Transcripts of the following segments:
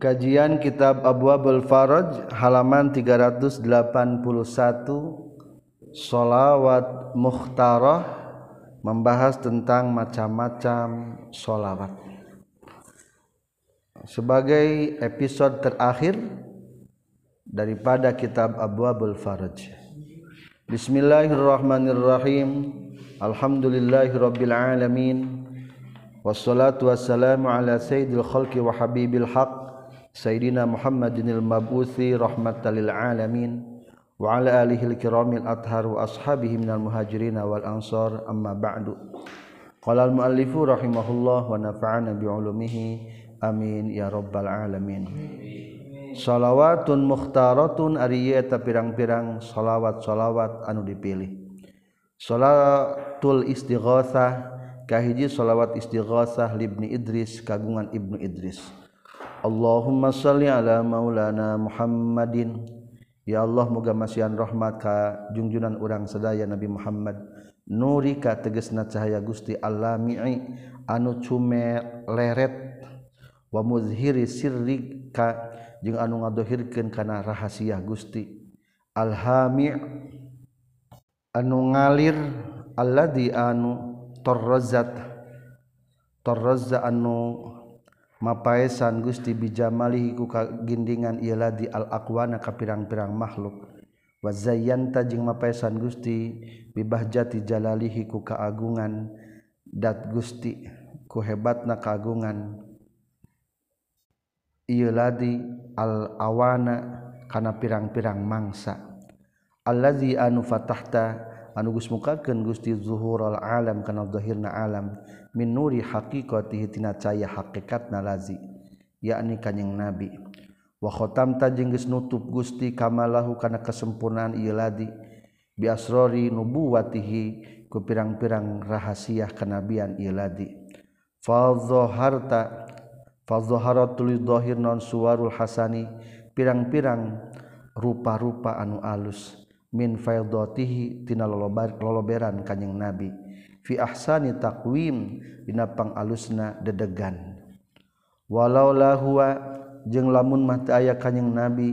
Kajian Kitab Abwabul Faraj halaman 381 Solawat Mukhtarah membahas tentang macam-macam solawat. Sebagai episode terakhir daripada kitab Abwabul Faraj. Bismillahirrahmanirrahim. Alhamdulillahirabbil alamin. Wassalatu wassalamu ala sayyidil khalqi wa habibil haqq Sayyidina Muhammadinil Mabuthi rahmatalil alamin wa ala alihil kiramil athar wa ashabihi minal muhajirin wal ansar amma ba'du. Qala al muallifu rahimahullah wa nafa'ana bi ulumihi amin ya rabbal alamin. Salawatun mukhtaratun ari eta pirang-pirang salawat-salawat anu dipilih. Salatul istighatsah kahiji salawat istighatsah libni idris kagungan ibnu idris. Allahumma salli ala maulana Muhammadin. Ya Allah muga masihan rahmat ka junjunan urang sedaya Nabi Muhammad. Nuri ka tegesna cahaya Gusti alami'i anu cume leret. Wa muzhiri sirri ka jeung anu ngadohirkeun kana rahasia Gusti alhami anu ngalir alladzi anu torrazat torrazza anu mapaesan Gusti bijamalihi ku kagindingan ialah di al-aqwana ka pirang-pirang makhluk. Wa zayyanta jeung mapaesan Gusti bibahjati jalalihi ku kaagungan dat Gusti ku hebatna kaagungan. Ieu ladi al-awana kana pirang-pirang mangsa. Allazi anu fatahta anu gus mukakeun Gusti zuhur al alam kana zahirna alam. min nuri haqiqatihi tina cahaya hakikatna lazi yakni kanjing nabi. Wa khatamta jeung geus nutup Gusti kamalahu kana kesempurnaan ieu ladi bi asrori nubuwatihi ku pirang-pirang rahasia kenabian ieu ladi. Fa dhaharta fa fadhaharatul dhahir non suwarul hasani pirang-pirang rupa-rupa anu alus min faidatihi tina loloberan kanjing nabi. fi ahsani taqwim dina pangalusna dedegan. Walau lahwa jeung lamun mah teu aya kanjing nabi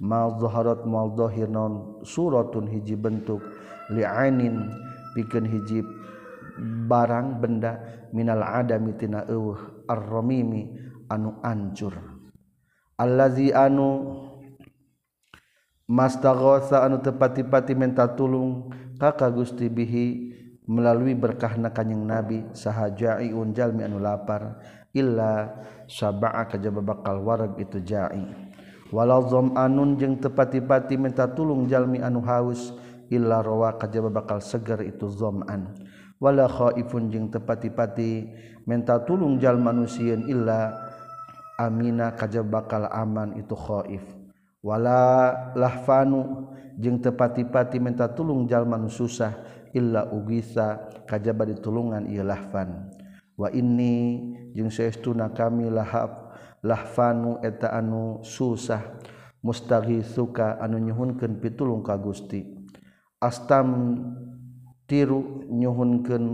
mal zaharat mal zahir non suratun hiji bentuk li'ainin pikeun hiji barang benda minal adami tina eueuh ar-ramimi anu ancur. Allazi anu mastaghatha anu tepati-pati minta tulung ka Gusti bihi melalui berkahna kanyeng nabi sahaja'i unjalmi anu lapar illa saba'a kajaba bakal warag itu ja'i. Walau anun jeung tepati-pati minta tulung jalmi anu haus illa rawa kajaba bakal segar itu dham'an wala khaifun jeung tepati-pati minta tulung jal manusieun illa amina kajaba bakal aman itu khaif. Wala lahfanu jeung tepati-pati minta tulung jal manu susah illa ugisa kajaba ditulungan ieu lahfan. Wa inni jeung saestuna kami lahab lahfanu eta anu susah mustaghi suka anu nyuhunkeun pitulung ka Gusti. Astam tiru nyuhunkeun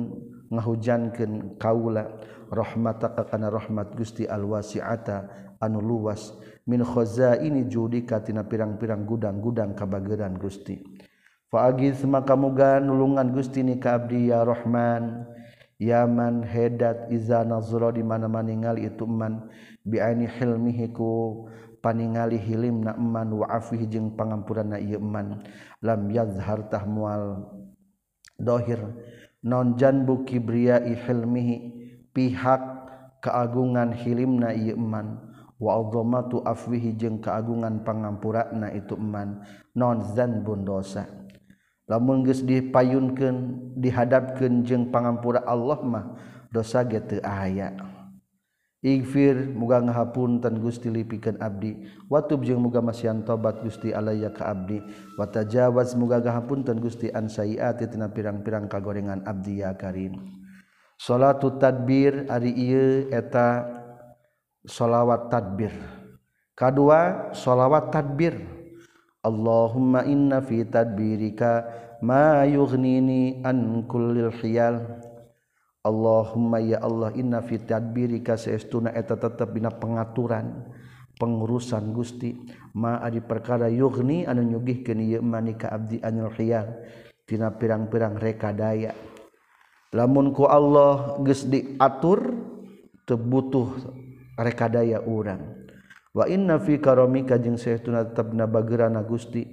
ngahujankeun kaula rahmataka kana rahmat Gusti alwasi'ata anu luas min khazaini judika tina pirang-pirang gudang-gudang kabageran Gusti. Faagis maka muga nulungan Gusti ni ka abdi ya Rahman. Yaman hedat iza nazra di mana ningali itu man bi aini hilmihi ku paningali hilimna man wa afihi jeung pangampuranna ieu man. Lam yazhar tah mual dohir. Non janbu kibriyai hilmihi pihak keagungan hilimna ieu man. Wa azamatu afwihi jeung keagungan pangampuranna itu man. Non zanbun dosa. lamun geus dipayunkeun dihadapkeun jeung pangampura Allah mah dosa ge teu aya. Ighfir muga ngahapun tan Gusti lipikeun abdi. Watub jeung muga masihan tobat Gusti alaya ka abdi. Wa tajawaz muga ngahapunten Gusti an sayiati tina pirang-pirang kagorengan abdi ya karim. Salatu tadbir ari ieu eta shalawat tadbir. Kadua shalawat tadbir. Allahumma inna fi tadbirika ma yughnini an kullil khiyal. Allahumma ya Allah inna fi tadbirika saestuna eta tetep dina pengaturan pengurusan Gusti. Ma adi perkara yugni anu nyugihkeun ieu manika abdi anil khiyal. Tina pirang-pirang rekadaya. Lamun ku Allah geus diatur teu butuh reka urang. wa inna fi karomika jeung saytuna tetapna bagirana Gusti.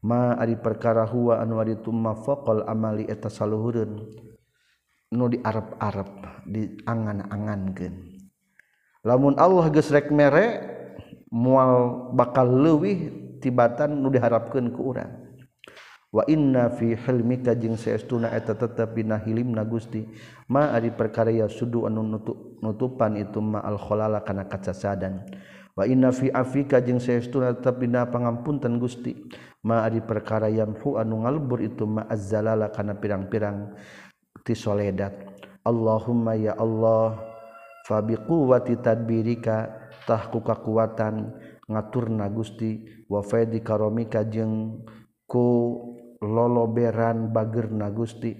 Ma ari perkara huwa anu ari tumma faqal amali eta saluhureun nu di Arab-arab diangan-angankeun. Lamun Allah geus rek mere moal bakal leuwih tibatan nu diharapkeun ku urang. Wa inna fi hilmika jeung saestuna eta tetep dina hilimna Gusti. Ma ari perkara ya sudu anu nutupan itu ma al khalala kana kacasadan. wa inna fi afika jeung saestuna tetep dina pangampunten Gusti. Ma ari perkara yamhu anu ngalbur itu ma azzalala kana pirang-pirang ti soledat. Allahumma ya Allah fabi quwwati tadbirika tah ku kakuatan ngaturna Gusti. Wa faidi karomika jeung ku loloberan bagerna Gusti.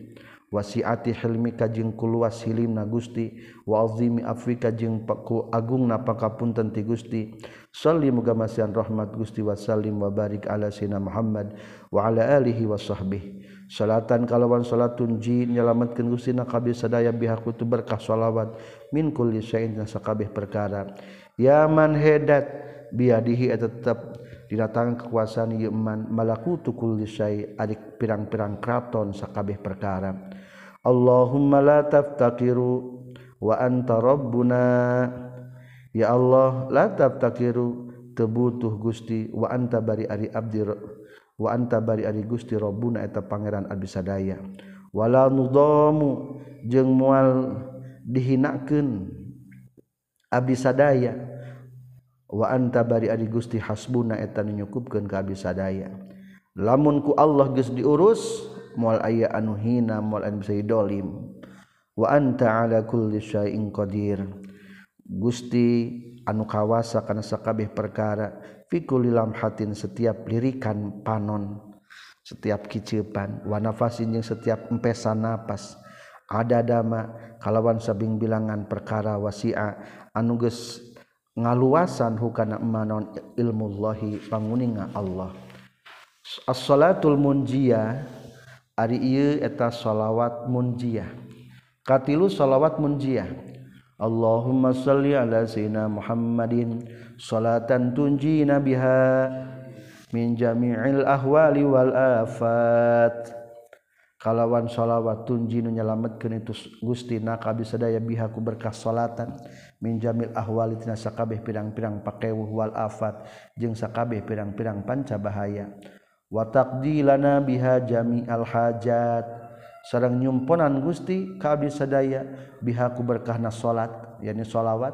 wasiati hilmika jeung kuluas hilim na Gusti wa azimi afwika jeung paku agung na pangkapunten ti Gusti. Salli muga masihan rahmat Gusti wa sallim wa barik ala sina Muhammad wa ala alihi wa sahbihi salatan kalawan salatun ji nyelamatkeun Gusti na kabeh sadaya bihaku tu berkah shalawat min kulli syai'in sakabeh perkara. Ya man hedat biadihi eta tetep didatang kekuasaan Yeman malakutukullisai adik pirang-pirang kraton sakabeh perkara. Allahumma la taftakiru wa anta rabbuna. Ya Allah la taftakiru tebutuh Gusti wa anta bari ari abdi wa anta bari ari Gusti rabbuna eta pangeran abisadaya. wala nudamu jeung moal dihinakeun abdi sadaya. wa anta bari ari Gusti hasbuna eta nyukupkeun ka abdi lamun ku Allah geus diurus moal aya anu hina moal anu bisa dolim wa anta ala kulli syai'in qadir. Gusti anu kawasa kana sakabeh perkara fi kulli lamhatin setiap lirikan panon setiap kiceupan wa nafasin jeung setiap empesan napas. Ada dama kalawan sabing bilangan perkara wasia anu geus ngaluasan hukana emanon ilmullahi panguninga Allah as-salatul munjiyah ari ieu eta shalawat munjiyah. katilu shalawat munjiyah. Allahumma salli ala sayyidina Muhammadin salatan tunjina biha min jami'il ahwali wal afat kalawan sholawat tunjinu nyalametkeun itu Gusti na ka sadaya bihaku berkah salatan min jamil ahwali tina sakabeh pirang-pirang pakewuh wal afat jeung sakabeh pirang-pirang panca bahaya wa taqdilana biha jami'al hajat. Sareng nyumponan Gusti ka sadaya bihaku berkahna salat yakni sholawat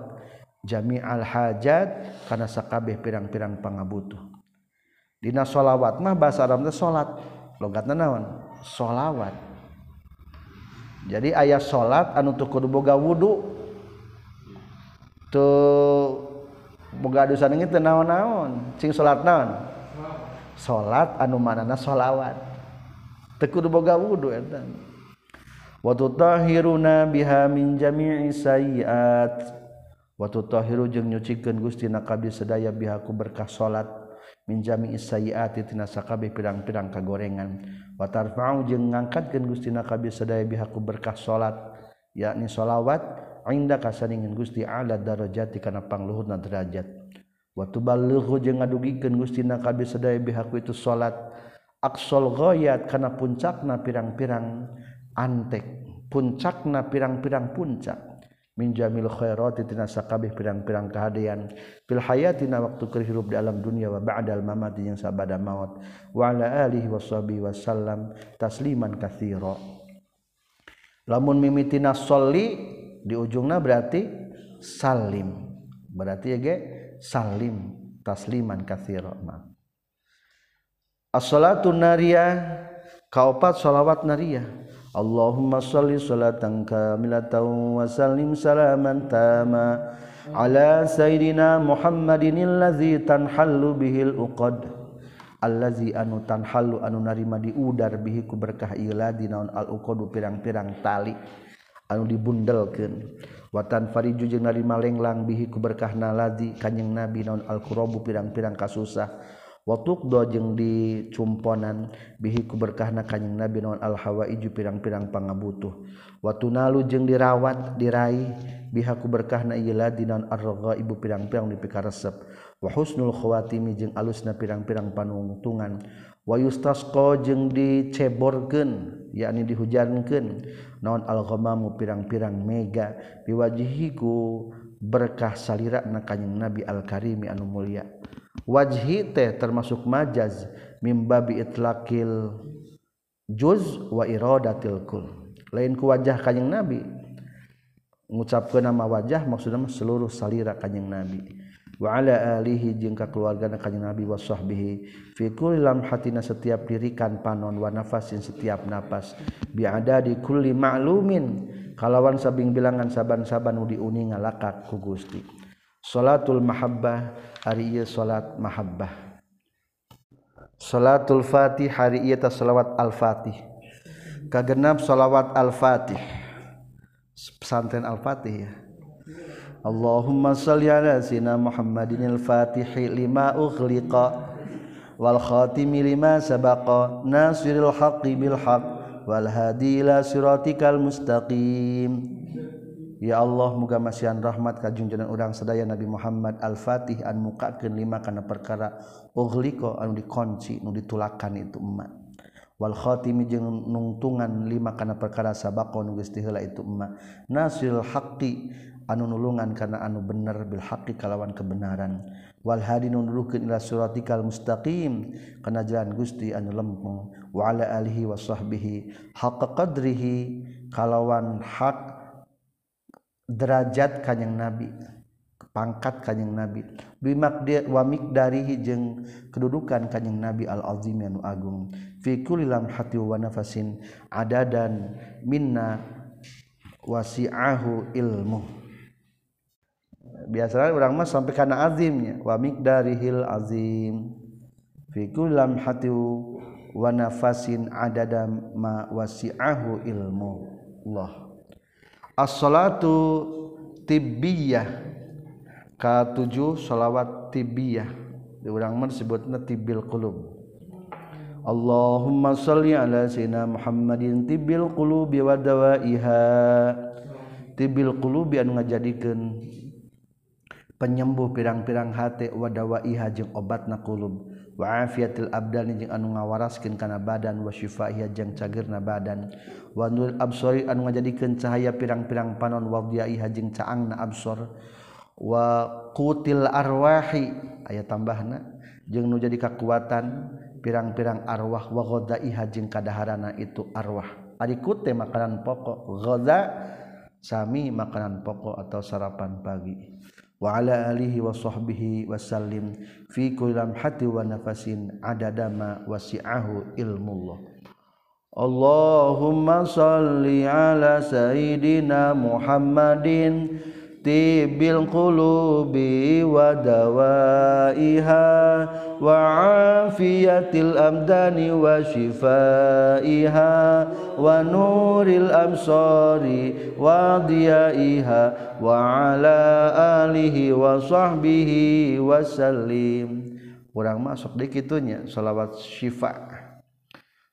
jami'al hajat kana sakabeh pirang-pirang pangabutuh. Dina sholawat mah bahasa Arab teh salat logatna naon? sholawat. Jadi ayat salat anu tukur boga wudhu tuh boga dosa ini naon-naon sing salat naon? Salat anu manana sholawat. Tekur boga wudhu eta wa tutahhiruna biha min jami'i sayiat. Wa tutahhiru jeung nyucikeun Gusti na kabdi sedaya bihaku berkah salat minjami isayiati tina sakabeh pirang-pirang kagorengan. Wa tarfa'u jeung ngangkatkeun Gusti na kabeh sadaya bihaku berkah salat yakni shalawat inda kasaningan Gusti ala darajati kana pangluhurna derajat. Wa tuballighu jeung ngadugikeun Gusti na kabeh sadaya bihaku itu salat aqsal ghayat kana puncakna pirang-pirang antek puncakna pirang-pirang puncak. Minjamil khairati tina sakabeh pirang-pirang kehadian. Fil hayatina waktu kerhirup di alam dunia wa ba'dal mamati yang sabada maut. Wa ala alihi washabihi wasallam tasliman katsira lamun mimitina sholli di ujungna berarti salim. Berarti ya ge salim tasliman katsira as-salatu nariyah kaopat sholawat nariyah Allahumma sholli sholatan kamilatan wa sallim salaman tama ala sayyidina Muhammadin allazi tanhallu bihil uqad. Allazi anu tanhallu anu narima di udar bihi ku berkah ila naon al uqadu pirang-pirang tali anu dibundelkeun. Watan fariju jeung narima lenglang bihi ku berkah nalazi kanjing nabi naon al qurabu pirang-pirang kasusah. do jeung dicumponan bihiku berkah na kanyeng nabi non al-hawa iju pirang-pirang pangabutuh. Watu nalu jeung dirawat diraih bihaku berkah na di non arroga ibu pirang-pirang di pikaresep wa husnul khawatimi jeung alusna pirang-pirang panungtungan. Wa yustasqa jeung diceborkeun yakni dihujankeun naon al-ghamamu pirang-pirang mega. Biwajihiku berkah salira na kanyeng nabi al-karimi anu mulia. wajhi teh termasuk majaz mimbabi itlaqil juz wa iradatil kul. Lain ku wajah kanjing nabi. Ngucapkeun nama wajah maksudna seluruh salira kanjing nabi. Wa ala alihi jeung ka keluargana kanjing nabi wa sahbihi. Fi kulli lamhatina setiap dirikan panon wa nafasin setiap napas. Bi adadi kulli ma'lumin. Kalawan sabing bilangan saban-saban nu diuninga lakak ku Gusti. Salatul mahabbah hari ieu salat mahabbah. Salatul fatih hari ieu ta salawat al-fatih. Kagenap salawat al-fatih. Pesantren al-fatih ya. Allahumma salli ala sayyidina Muhammadin al-fatih lima ughliqa wal khatimi lima sabaqa nasiril haqqi bil haqq wal hadi ila siratikal mustaqim Ya Allah muga masihan rahmat ka junjunan urang sadaya Nabi Muhammad Al-Fatih an mukakeun lima kana perkara. Ughliqa anu dikunci nu ditulakan itu emak. Wal khatimi jeung nungtungan lima kana perkara sabaqa nu geus diheula itu emak. Nasil haqqi anu nulungan kana anu bener bil haqqi kalawan kebenaran. Wal hadi nu nuruhkeun ila siratikal mustaqim kana jalan Gusti anu lempeng. Wa ala alihi wa sahbihi haqqa qadrihi kalawan hak derajat kanyang nabi pangkat kanyang nabi. Bimakdir wamik dari hijeng kedudukan kanyang nabi al azim anu agung. Fi kulli hati wa nafasin ada dan minna wasi'ahu ilmu. Biasanya orang mas sampai karena azimnya wa hil azim. Fi kulli hati wa nafasin adada ma wasi'ahu ilmu. Allah as-salatu tibbiyah. Katujuh salawat tibbiyah. Diurang mah disebutna tibil qulub. Allahumma salli ala sayyidina Muhammadin tibil qulubi wa dawaiha. Tibil qulubi anu ngajadikeun penyembuh pirang-pirang hate wa dawaiha jeung obatna qulub. waafiatil abdani jeung anu ngawaraskeun kana badan wa syifaiha jeung cagerna badan. Wa nuril absari anu ngajadikeun cahaya pirang-pirang panon wa dhiyaiha jeung caangna absor. Wa qutil arwahi aya tambahna jeung nu jadi kakuatan pirang-pirang arwah wa ghadaiha jeung kadaharana itu arwah. Ari kute makanan pokok ghada sami makanan pokok atau sarapan pagi. waala Alihi wasohbihi Wasallim fikulam hati wanafasin adadama wasiahu ilmullah. Allahumma salli ala Sayyidina Muhammadin tibil qulubi wa dawaiha wa afiyatil abdani wa shifaiha wa nuril absari wa diyaiha wa ala alihi wa sahbihi wa sallim. Kurang masuk dikitunya salawat syifa'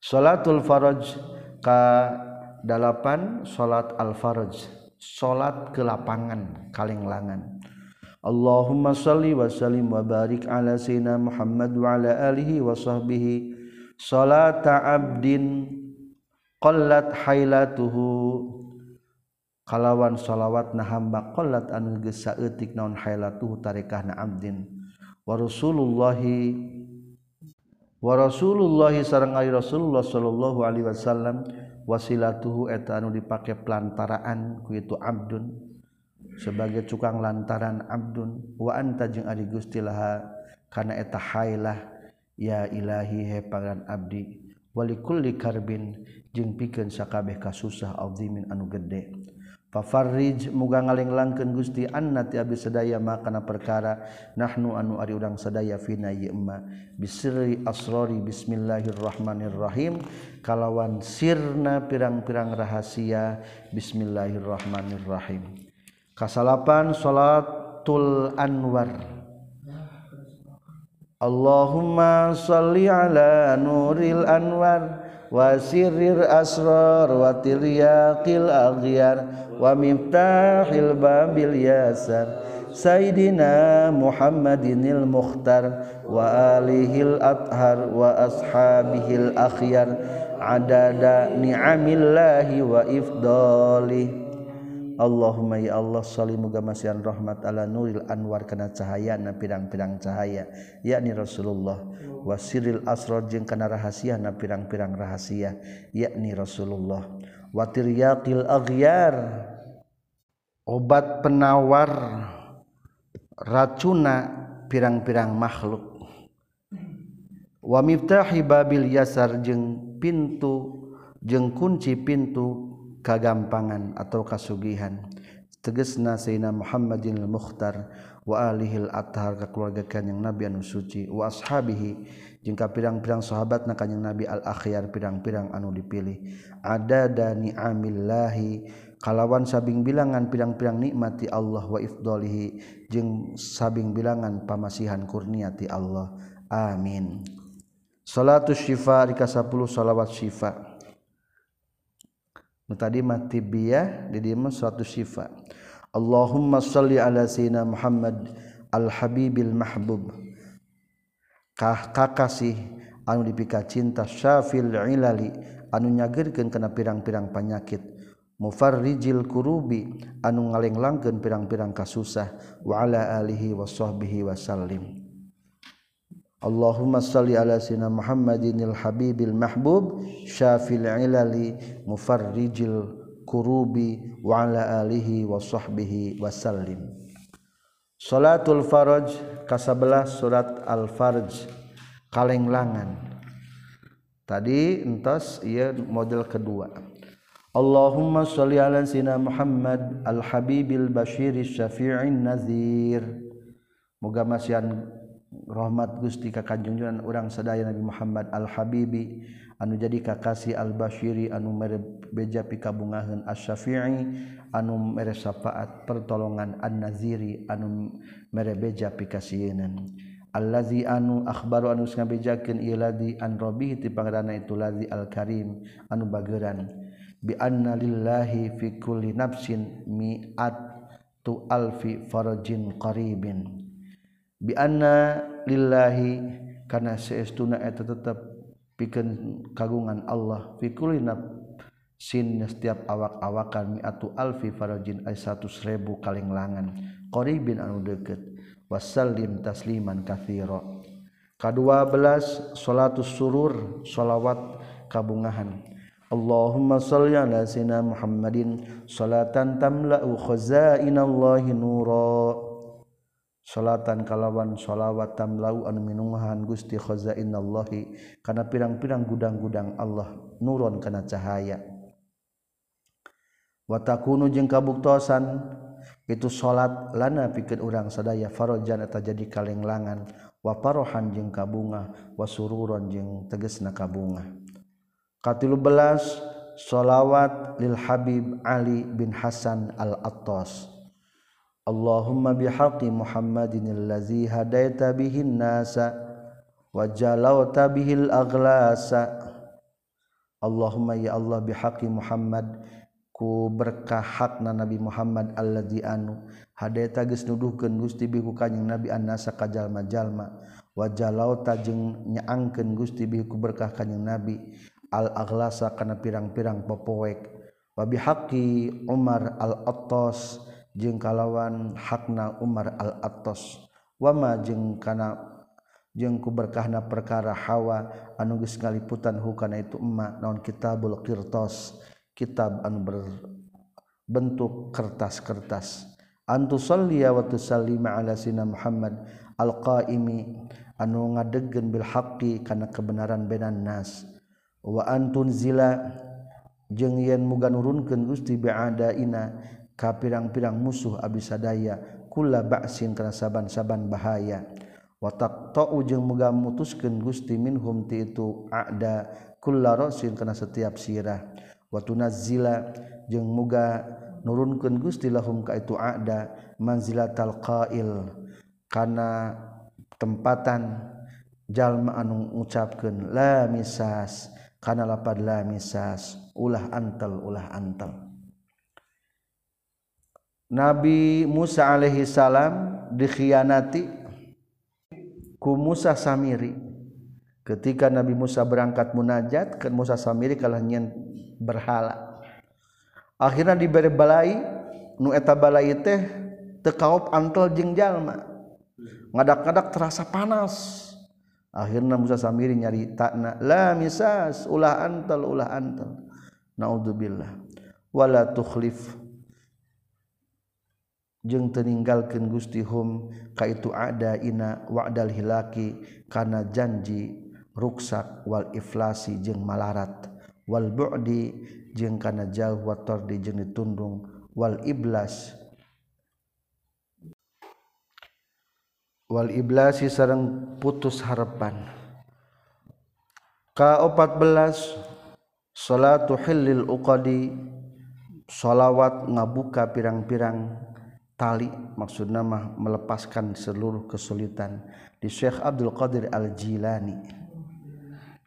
salatul faraj ka-8 salat al-faraj salat ke lapangan kalenglangan Allahumma salli wa sallim wa barik ala sayyidina Muhammad wa ala alihi wa sahbihi. Salata abdin qallat hailatuhu. Kalawan salawat na hamba qallat anu geus saeutik naon hailatuhu tarekahna abdin. Wa rasulullahi wa rasulullahi sareng Rasulullah sallallahu alaihi wasallam. wasilatuhu eta anu dipakai pelantaraan ku itu abdun. Sebagai cukang lantaran abdun. Wa anta jeung ari Gusti laha kana eta hailah ya ilahi he pangeran abdi. Walikulli karbin jeung pikeun sakabeh kasusah azimin anu gede. Fafarrij muga ngalenglangkeun Gusti anna ti abi sadaya makana perkara nahnu anu ari urang sadaya fina ieu bisri asrori bismillahirrahmanirrahim. Kalawan sirna pirang-pirang rahasia bismillahirrahmanirrahim. Kasalapan salatul anwar. Allahumma salli ala nuril anwar wasirir asrar watiriyaqil aghyar wa miftahil babil yasar. Sayyidina Muhammadinil Mukhtar wa alihil athar wa ashabihil akhyar. Adada ni'amillahi wa ifdalih Allahumma ya Allah salli muga masihan rahmat ala nuril anwar kana cahaya na pirang-pirang cahaya. Yakni Rasulullah. Wasiril asrar jeung kana rahasia na pirang-pirang rahasia. Yakni Rasulullah. Watir yaqil aghyar obat penawar racuna pirang-pirang makhluk. Wa miftahi babil yasar jeung pintu jeung kunci pintu kagampangan atau kasugihan. Tegesna Sayyidina Muhammadin al-Mukhtar wa alihil athar ka keluarga kanjing Nabi anu suci wa ashabihi jeung ka pirang-pirang sahabat na kanjing Nabi al-akhyar pirang-pirang anu dipilih. Ada dani amillahi kalawan sabing bilangan pirang-pirang nikmati Allah wa ifdolihi jeung sabing bilangan pamasihan kurniati Allah. Amin. Salatu syifa rika 10 salawat syifa. tadi mati biah di dia suatu sifat Allahumma sholli ala sayyidina Muhammad al habibil mahbub. Kah kakasih anu dipika cinta syafil ilali anu nyagerkeun kana pirang-pirang penyakit mufarrijil kurubi anu ngalenglangkeun pirang-pirang kasusah. Wa ala alihi washabbihi wasallim Allahumma salli ala sina Muhammadinil Habibil Mahbub Syafil ilali mufarrijil kurubi wa ala alihi wa sahbihi wa sallim. Salatul Faraj kasabelah surat Al-Farj kalenglangan. Tadi entas ia model kedua. Allahumma salli ala sina Muhammad Al-Habibil Bashiri Syafi'in Nazir. Moga masihan rahmat Gusti ka kanjunjuran urang sadaya Nabi Muhammad al-Habibi anu jadi kakasih al-Bashiri anu mere beja pikabungaheun asy-Syafi'i anu mere syafaat pertolongan an-Naziri anu mere beja pikasieunana allazi anu akhbaru anu ngabejakeun ieu ladzi an rabbi ti pangeranna itu ladzi al-karim anu bageran. Bi anna lillahi fi kulli nafsin mi'at tu alfi farajin qaribin. biana lillahi karena seestuna eta tetap pikeun kagungan Allah fikulina sin setiap awak-awakan miatu alfi farajin ay 100.000 kalenglangan qaribin anu deukeut wasallim tasliman katsira. Kadua belas salatus surur salawat kabungahan. Allahumma salli ala sayyidina Muhammadin salatan tamla'u khazainallahi nura. salatan kalawan shalawat tamlau an minunghan Gusti khazainallahi kana pirang-pirang gudang-gudang Allah nurun kana cahaya. Watakunu jeung kabuktosan itu salat lana pikeun urang sadaya farojan eta jadi kalenglangan. Wa parohan jeung kabunga wasururon jeung tegesna kabunga. Katilu belas shalawat lil Habib Ali bin Hasan al-Attas. Allahumma bihaqi Muhammadinil ladzi hadaita bihin nasa wa jalauta bihil aghlasa Allahumma ya Allah bihaqi Muhammad ku berkah hakna Nabi Muhammad alladzi anu hadaita geus nuduhkeun Gusti bihu kanjing Nabi annasa ka jalma-jalma. Wa jalauta jeung nyaangkeun Gusti bihu ku berkah kanjing Nabi al aghlasa kana pirang-pirang popoek. Wa bihaqi Umar al-Attas jeung kalawan hakna Umar al-attos wama jeung kana jeung ku berkahna perkara hawa anu geus ngaliputan hukana itu emma naon kitabul qirtas kitab anu berbentuk kertas-kertas. Antusalliya wa tusallima ala sina Muhammad al-qaimi anu ngadegkeun bil haqqi kana kebenaran benan nas. Wa antun zila jeung yen muga nurunkeun Gusti bi'adaina ka pirang-pirang musuh Abisadaya kula baksin karena saaban-saban bahaya. Watak tau jeung muga mutuskeun Gusti minhum ti itu ada kula rasin kana setiap sirah. Wa nazila jeung muga nurunkan Gusti lahum ka itu ada manzila talqail karena tempatan jalma anu ngucapkeun la misas kana lapad la misas ulah antal ulah antal Nabi Musa alaihi salam dikhianati ku Musa Samiri. Ketika Nabi Musa berangkat munajat ke Musa Samiri kalah nyen berhala. Akhirnya diberi balai nu eta balai teh tekaop antel jeung jalma. Ngadak-ngadak terasa panas. Akhirnya Musa Samiri nyari takna la misas ulah antel ulah antel. Naudzubillah wala tukhlif. Jeng teninggalkan Gusti hum ka itu ada ina wa'dal hilaki kana janji ruksak wal inflasi jeng malarat. Wal bu'di jeng kana jauh wa tardi jeng ditundung. Wal iblas. Wal iblasi sarang putus harapan. Ka 14 salatu hillil uqadi salawat ngabuka pirang-pirang tali maksud nama melepaskan seluruh kesulitan di Syekh Abdul Qadir Al-Jilani.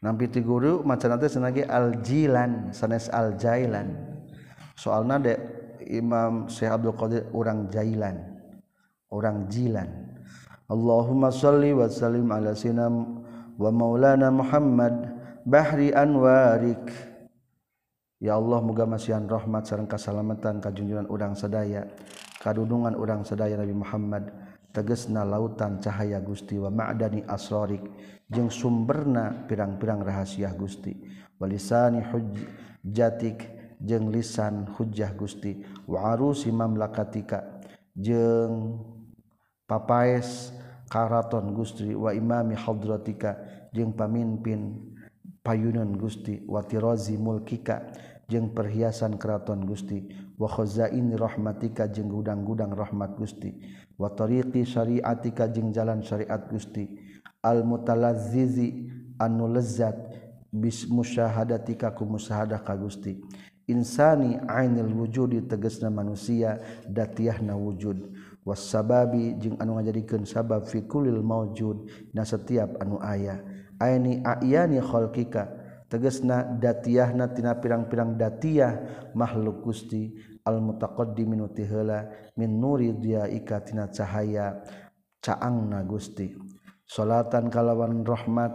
Nampi ti guru macan nanti senagi Al-Jilan sanes Al-Jailan. Soalnya de Imam Syekh Abdul Qadir orang Jailan orang Jilan. Allahumma salli wa sallim ala sinam wa maulana Muhammad bahri anwarik. Ya Allah muga masihan rahmat sareng kasalamatan kajunjuran urang sadaya kadunungan orang sedaya Nabi Muhammad tegesna lautan cahaya Gusti wa ma'dani asrorik jeung sumberna pirang-pirang rahasia Gusti. Walisani hujjatik jeung lisan hujjah Gusti. Wa arusi mamlakatika jeung papaes karaton Gusti. Wa imami hadratika jeung pamimpin payunan Gusti. Wa tirazi mulkika jeung perhiasan keraton Gusti. wakhozaini rahmatika jeng gudang-gudang rahmat Gusti wa syariatika jeng jalan syariat Gusti. Al mutalazzizi anu lezat bis musyahadatika ku musyahadah ka Gusti. Insani ainil wujudi tegesna manusia datiahna wujud. Wasababi jeung anu ngajadikeun sabab fi kulil maujud na setiap anu aya. Aini ayani khalqika tegesna datiahna tina pirang-pirang datiah makhluk Gusti al mutaqaddimin ti heula min nuri diaika tina cahaya caangna Gusti. Salatan kalawan rahmat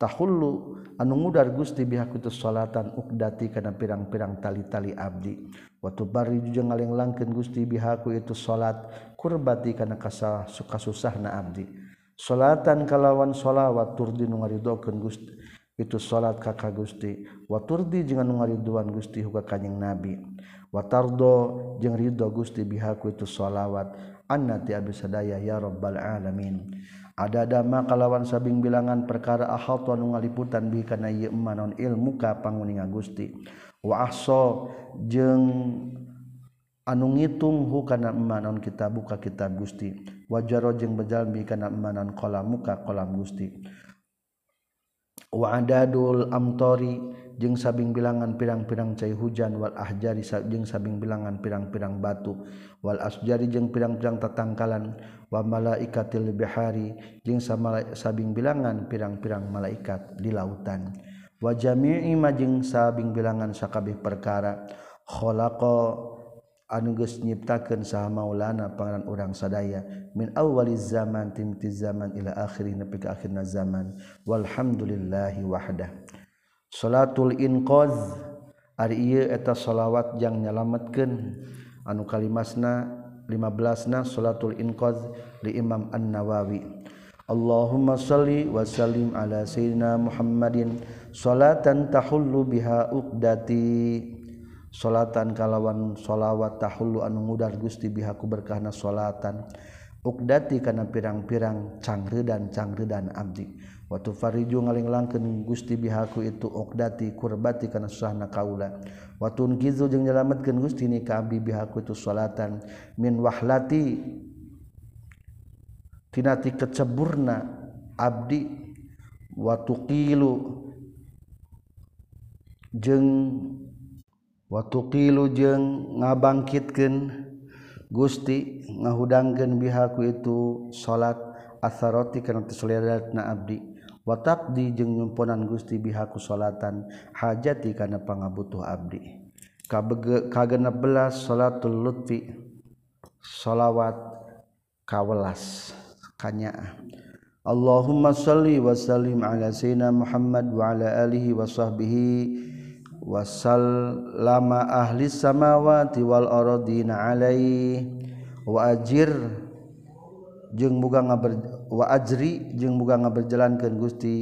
tahullu anu ngudar Gusti bihak itu salatan ukdati kana pirang-pirang tali-tali abdi. Wa tubari jeung ngalenglangkeun Gusti bihaku itu salat kurbati kana kasah suka susahna abdi. Salatan kalawan shalawat turdi nu ngaridokeun Gusti. Itu salat kakak Gusti. Waturdi jangan ngariduan Gusti huka kanyeng Nabi. Watardo jeung ridho Gusti bihaku itu sholawat anna ti abdi sadaya ya rabbal alamin. Ada dama kalawan sabing bilangan perkara ahal anu ngaliputan bi kana ieu manon ilmu ka panguninga Gusti. Wa ahso jeung anu ngitung hu kana manon kita buka kitab Gusti. Wajaro jeung bejalmi kana manon kolam muka kolam Gusti waadadul amtori jeung sabing bilangan pirang-pirang cai hujan wal ahjari jeung sabing bilangan pirang-pirang batu wal asjari jeung pirang-pirang tatangkalan wa malaikatil bihari jeung sabing bilangan pirang-pirang malaikat di lautan. Wa jami'i ma jeung sabing bilangan sakabeh perkara khalaqa anuges nyiptakan sah maulana pangaran orang sadaya min awali zaman timti zaman ila akhiri nepi ke akhirna zaman. Walhamdulillahi wahdah. Salatul inqaz ari ieu eta salawat yang nyalametkeun. Anu kalimasna 15 na salatul inqaz li Imam An-Nawawi. Allahumma salli wa sallim ala sayyidina Muhammadin. Salatan tahullu biha uqdati. salatan kalawan shalawat tahulu anu mudar Gusti bihaku berkahna salatan ukdati karena pirang-pirang cangre dan cangre dan abdi. Waktu Fariju ngaling langken Gusti bihaku itu ukdati kurbati kana susahna kaula. Waktu gizu jeung nyelametkeun Gusti ni ka abdi bihaku itu salatan min wahlati tinati keceburna abdi. Waktu kilu jeng waktu kilu jeng ngabangkitkan Gusti ngahudangkan bihaku itu salat asaroti kana na abdi. Watakdi jeung nyumponan Gusti bihaku salatan hajati kana pangabutuh abdi. Kagenep belas salatul lutfi salawat kawelas kanya. Allahumma salli wa sallim ala sayyidina Muhammad wa ala alihi wa sahbihi wasal lama ahli samawati wal aradina alai wa ajir jeung muga ngaber wa ajri jeung muga ngaberjalankeun Gusti.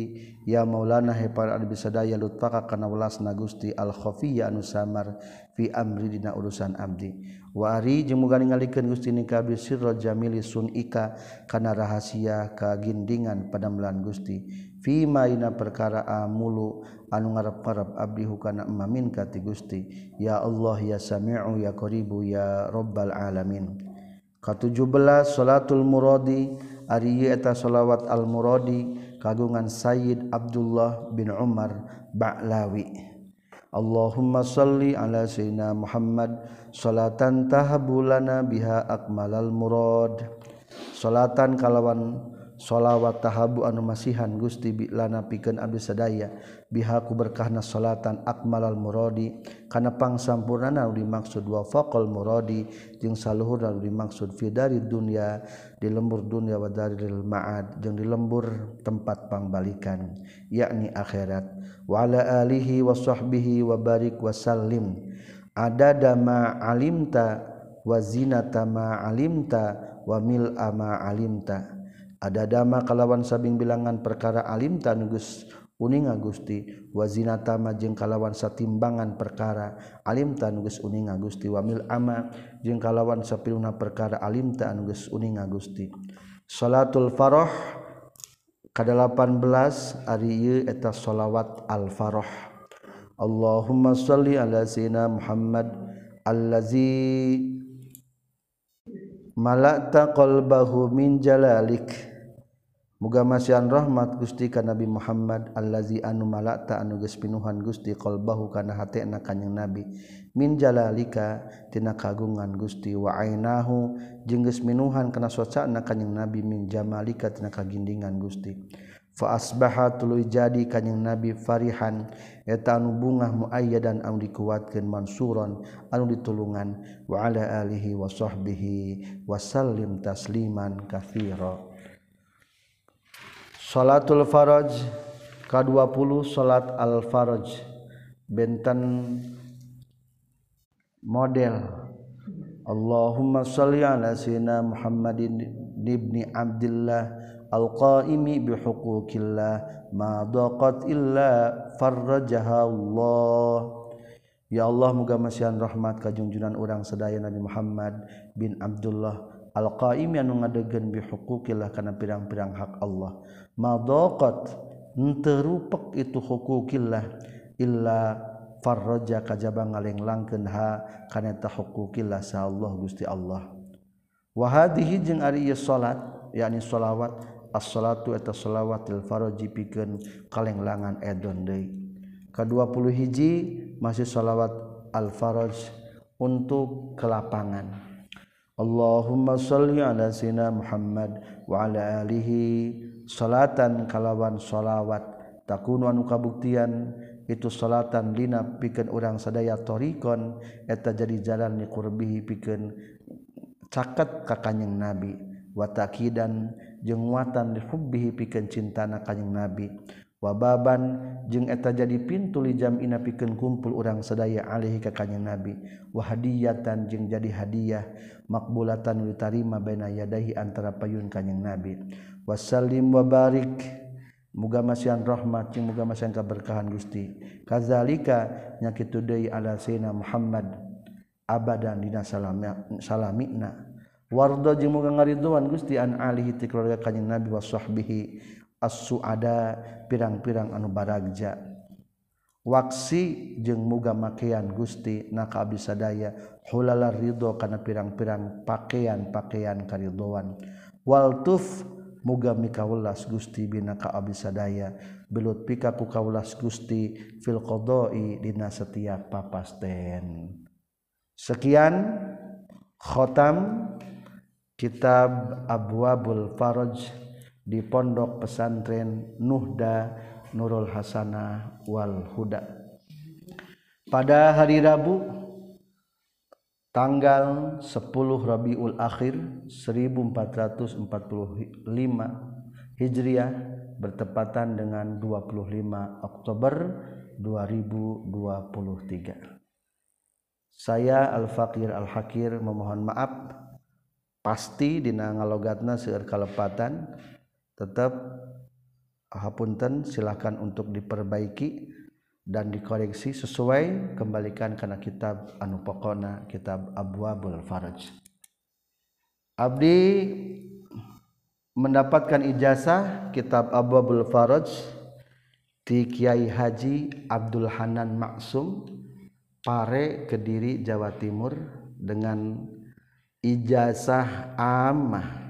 Ya Maulana he para abdi sadaya lutfaka kana welasna Gusti al khafiyya anu samar fi amri dina urusan abdi. Wa ari jeung muga ningalikeun Gusti nika bi sirra jamili sunika kana rahasia kagindingan padamlan Gusti. fimaina perkara amulu anu ngarep-gararap Abdi hukana emamin kati Gusti. Ya Allah ya Samiu ya qribu ya robbal alamin. Ke-17 salatul muradi. Ari eta shalawat al-muradi kagungan Sayyid Abdullah bin Umar Ba'lawi. Allahumma salli ala Sayyidina Muhammad. Salatan tahabulana biha akmalal murad. Salatan kalawan sholawat tahabu anu masihan Gusti bilana pikeun abdi sadaya. Bihaku berkahna salatan akmalal muradi. Kana pangsampurnana anu dimaksud wa faqal muradi jeung saluhur anu dimaksud fi dari dunya di lembur dunya wa daril ma'ad jeung di lembur tempat pangbalikan yakni akhirat. Wa ala alihi wa sahbihi wa barik wa sallim. Adada ma alimta wa zinata ma alimta wa mil ama alimta. ada dama kalawan sabing bilangan perkara alim tanugus uning Gusti wazina tama jeung kalawan satimbangan perkara alim tanuges uning Gusti wamil ama jeung kalawan sapiluna perkara alim tanuges uning Gusti salatul faroh ke-18 ari eta shalawat al-faroh. Allahumma salli ala sayyidina Muhammad allazi malakta qalbahu min jalalik. Muga masyan rahmat Gusti ka Nabi Muhammad allazi anu malakta anu geus pinuhan Gusti qalbahu kana hatena kanjing Nabi. Min jalalika tina kagungan Gusti wa ainahu jeung geus minuhan kana socana kanjing Nabi min jamalika tina kagindingan Gusti. faasbaha tuluy jadi kanyang nabi farihan eta anu bungah muayyadan anu dikuatkeun mansuron anu ditulungan wa ala alihi wa sahbihi wasallim tasliman katsira Salatul faraj ka-20 salat al-faraj. Benten model. Allahumma shalli ala sayyidina Muhammadin ibni Abdullah alqaimi bihuquqillah. Ma daqat illa farrajaha Allah. Ya Allah muga masihan rahmat kajungjunan orang sedaya Nabi Muhammad bin Abdullah alqaim anu ngadegen bihuquqillah kana pirang-pirang hak Allah. Ma daqat henteu rupek itu huquqillah illa farraja kajaba ngalenglangkeun ha kana ta huquqillah sa Allah Gusti Allah. Wa hadhihi jeung ari salat yakni shalawat as-salatu eta shalawatil faraji pikeun kalenglangan edon deui. Ka-20 hiji masih shalawat al-faraj untuk kelapangan. Allahumma shalli ala sayyidina Muhammad wa ala alihi salatan kalawan shalawat takun anu kabuktian itu salatan lina pikeun urang sadaya torikon eta jadi jalan ni qurbihi pikeun caket ka kanjing nabi. Wa takidan jeung watan dihubbihi pikeun cintana kanyeng nabi. Wababan jeung eta jadi pintu lijam ina piken kumpul urang sadaya alihi ka kanjing nabi. Wa hadiyatan jeung jadi hadiah makbulatan ditarima baina yadahi antara payun kanyeng nabi. Wasallim wabarik muga masihan rahmat jeung muga masihan kaberkahan Gusti. Kazalika nya kitu deui ala sayyidina Muhammad abadan dina salamina. wardo jeung muga ngaridhoan Gusti an alihi ti keluarga kanjing Nabi wa sahbihi as-suada pirang-pirang anu baragja waksi jeung muga makean Gusti naka abdi sadaya hulala ridho kana pirang-pirang pakaian-pakaian karidoan. wal tuf muga mikawulas Gusti bina ka abdi sadaya belut pika ku kawulas Gusti fil qadai dina setiap papasten sekian khotam kitab Abwabul Faraj di Pondok Pesantren Nuhda Nurul Hasanah wal Huda. Pada hari Rabu tanggal 10 Rabiul Akhir 1445 Hijriah bertepatan dengan 25 Oktober 2023. Saya Al-Fakir Al-Hakir memohon maaf pasti dina ngalogatna seueur kalepatan tetap hapunten silakan untuk diperbaiki dan dikoreksi sesuai kembalikan karena kitab anu pokona kitab Abwabul Faraj. Abdi mendapatkan ijazah kitab Abwabul Faraj di Kiai Haji Abdul Hanan Maksum Pare Kediri Jawa Timur dengan ijazah amah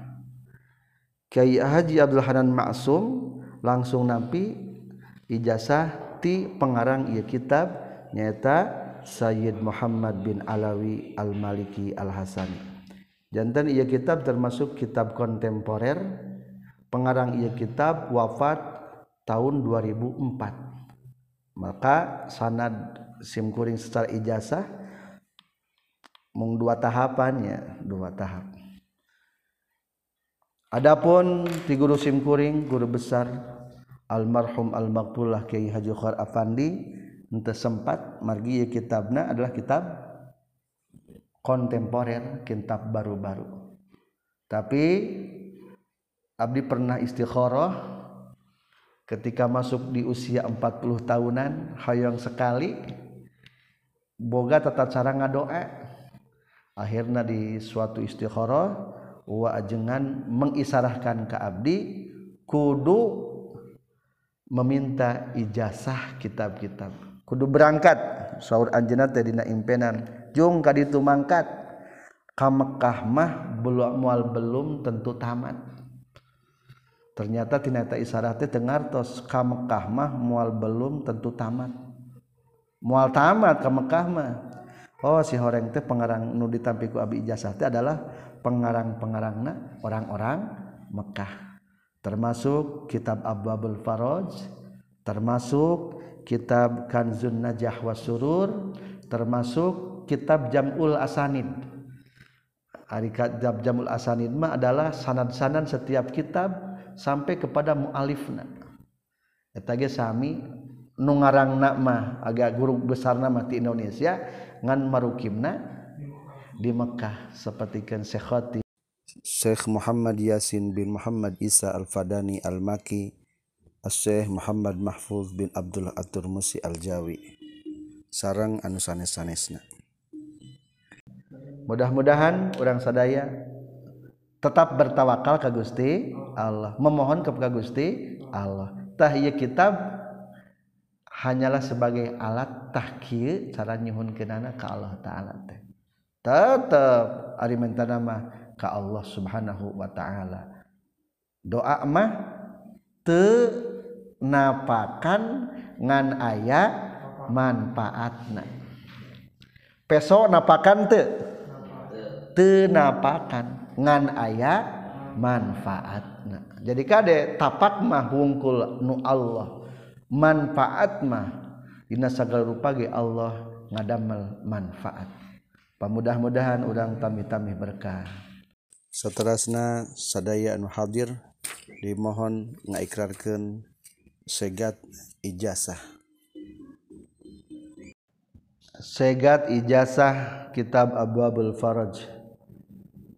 Kyai Haji Abdul Hanan Maksum langsung nampi ijazah ti pengarang ieu kitab nyata Sayyid Muhammad bin Alawi Al-Maliki Al-Hasani. Jantan ia kitab termasuk kitab kontemporer. Pengarang ia kitab wafat tahun 2004. Maka sanad simkuring secara ijazah dua tahapannya dua tahap. Adapun ti guru simkuring guru besar almarhum al-maqbullah Kiai Haji Khar Afandi ente sempat margi kitabna adalah kitab kontemporer kitab baru-baru. Tapi abdi pernah istikharah ketika masuk di usia 40 tahunan hayang sekali boga tata cara ngadoa akhirnya di suatu istikharah wa ajengan mengisarahkan ke abdi kudu meminta ijazah kitab-kitab. Kudu berangkat. Saur anjeunna teh dina impenan. Jung ka ditu mangkat. Ka Mekah mah belum mual belum tentu tamat. Ternyata tina eta isarah teh tengartos ka Mekah mah mual belum tentu tamat. Mual tamat ka Mekah mah Oh si horeng teh pengarang nu ditampiku Abi Ijazah teh adalah pengarang-pengarangna orang-orang Mekah. Termasuk kitab Abwabul Faraj, termasuk kitab Kanzun Najah wa Surur, termasuk kitab Jamul Asanid. Ari kitab Jamul Asanid mah adalah sanad-sanad setiap kitab sampai kepada mualifna. Eta ge sami nu ngarangna mah agak guru besar nama di Indonesia ngan marukimna di Mekkah sepertikan Syekhoti Syekh Muhammad Yasin bin Muhammad Isa Al-Fadani Al-Maki Syekh Muhammad Mahfuz bin Abdullah Atur Musi Al-Jawi. Sarang anu sanes-sanesna. Mudah-mudahan orang sadaya tetap bertawakal ke Gusti Allah. Memohon kepada Gusti Allah. Tahiyya kitab hanyalah sebagai alat tahkir cara nyuhun kenana ke Allah Ta'ala teh. Tetap ari nama ke Allah Subhanahu wa taala. Doa mah te napakan ngan aya manfaatna. Peso napakan te te napakan ngan aya manfaatna. Jadi kade tapak mah wungkul nu Allah manfaat mah dina segala rupa ge Allah ngadamel manfaat. Pamudah-mudahan urang tami-tami berkah. Seterusnya sadaya anu hadir dimohon ngaikrarkeun segat ijazah. Segat ijazah kitab abwabul faraj.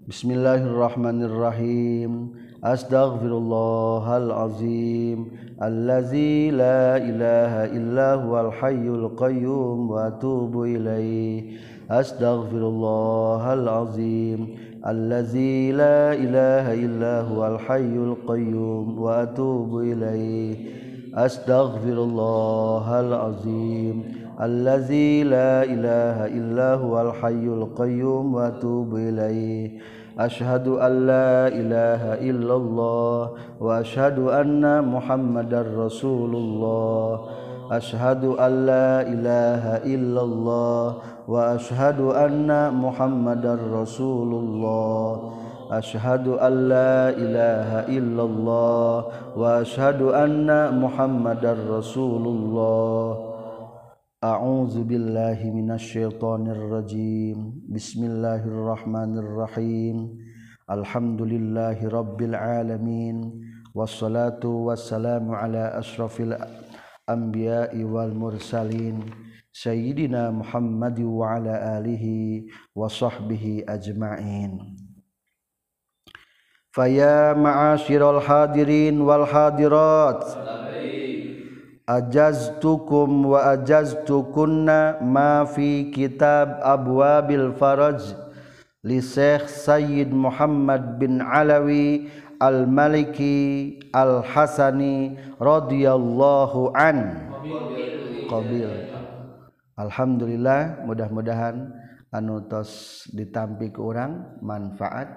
Bismillahirrahmanirrahim. أستغفر الله العظيم الذي لا إله إلا هو الحي القيوم وأتوب إليه. أستغفر الله العظيم الذي لا إله إلا هو الحي القيوم وأتوب إليه. أستغفر الله العظيم الذي لا إله إلا هو الحي القيوم وأتوب إليه. أشهد أن لا إله إلا الله وأشهد أن محمدا رسول الله. أشهد أن لا إله إلا الله وأشهد أن محمدا رسول الله. أشهد أن لا إله إلا الله وأشهد أن محمدا رسول الله. أعوذ بالله من الشيطان الرجيم. بسم الله الرحمن الرحيم. الحمد لله رب العالمين. والصلاة والسلام على أشرف الأنبياء والمرسلين. سيدنا محمد وعلى آله وصحبه أجمعين. فيا معاشر الحاضرين والحاضرات. ajaztukum wa ajaztukunna ma fi kitab abwabil faraj li Syekh Sayyid Muhammad bin Alawi al-Maliki al-Hasani radhiyallahu an. Qabil. Alhamdulillah mudah-mudahan anu tos ditampi ke orang manfaat.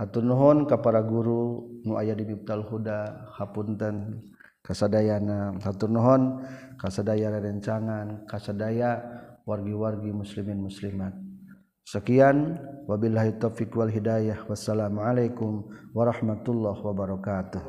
Hatur nuhun kepada guru nu aya di Bibtal Huda hapunten. kasadayana hatur nuhon kasadaya rencangan kasadaya wargi-wargi muslimin muslimat. Sekian wabillahi taufiq wal hidayah. Wassalamualaikum warahmatullahi wabarakatuh.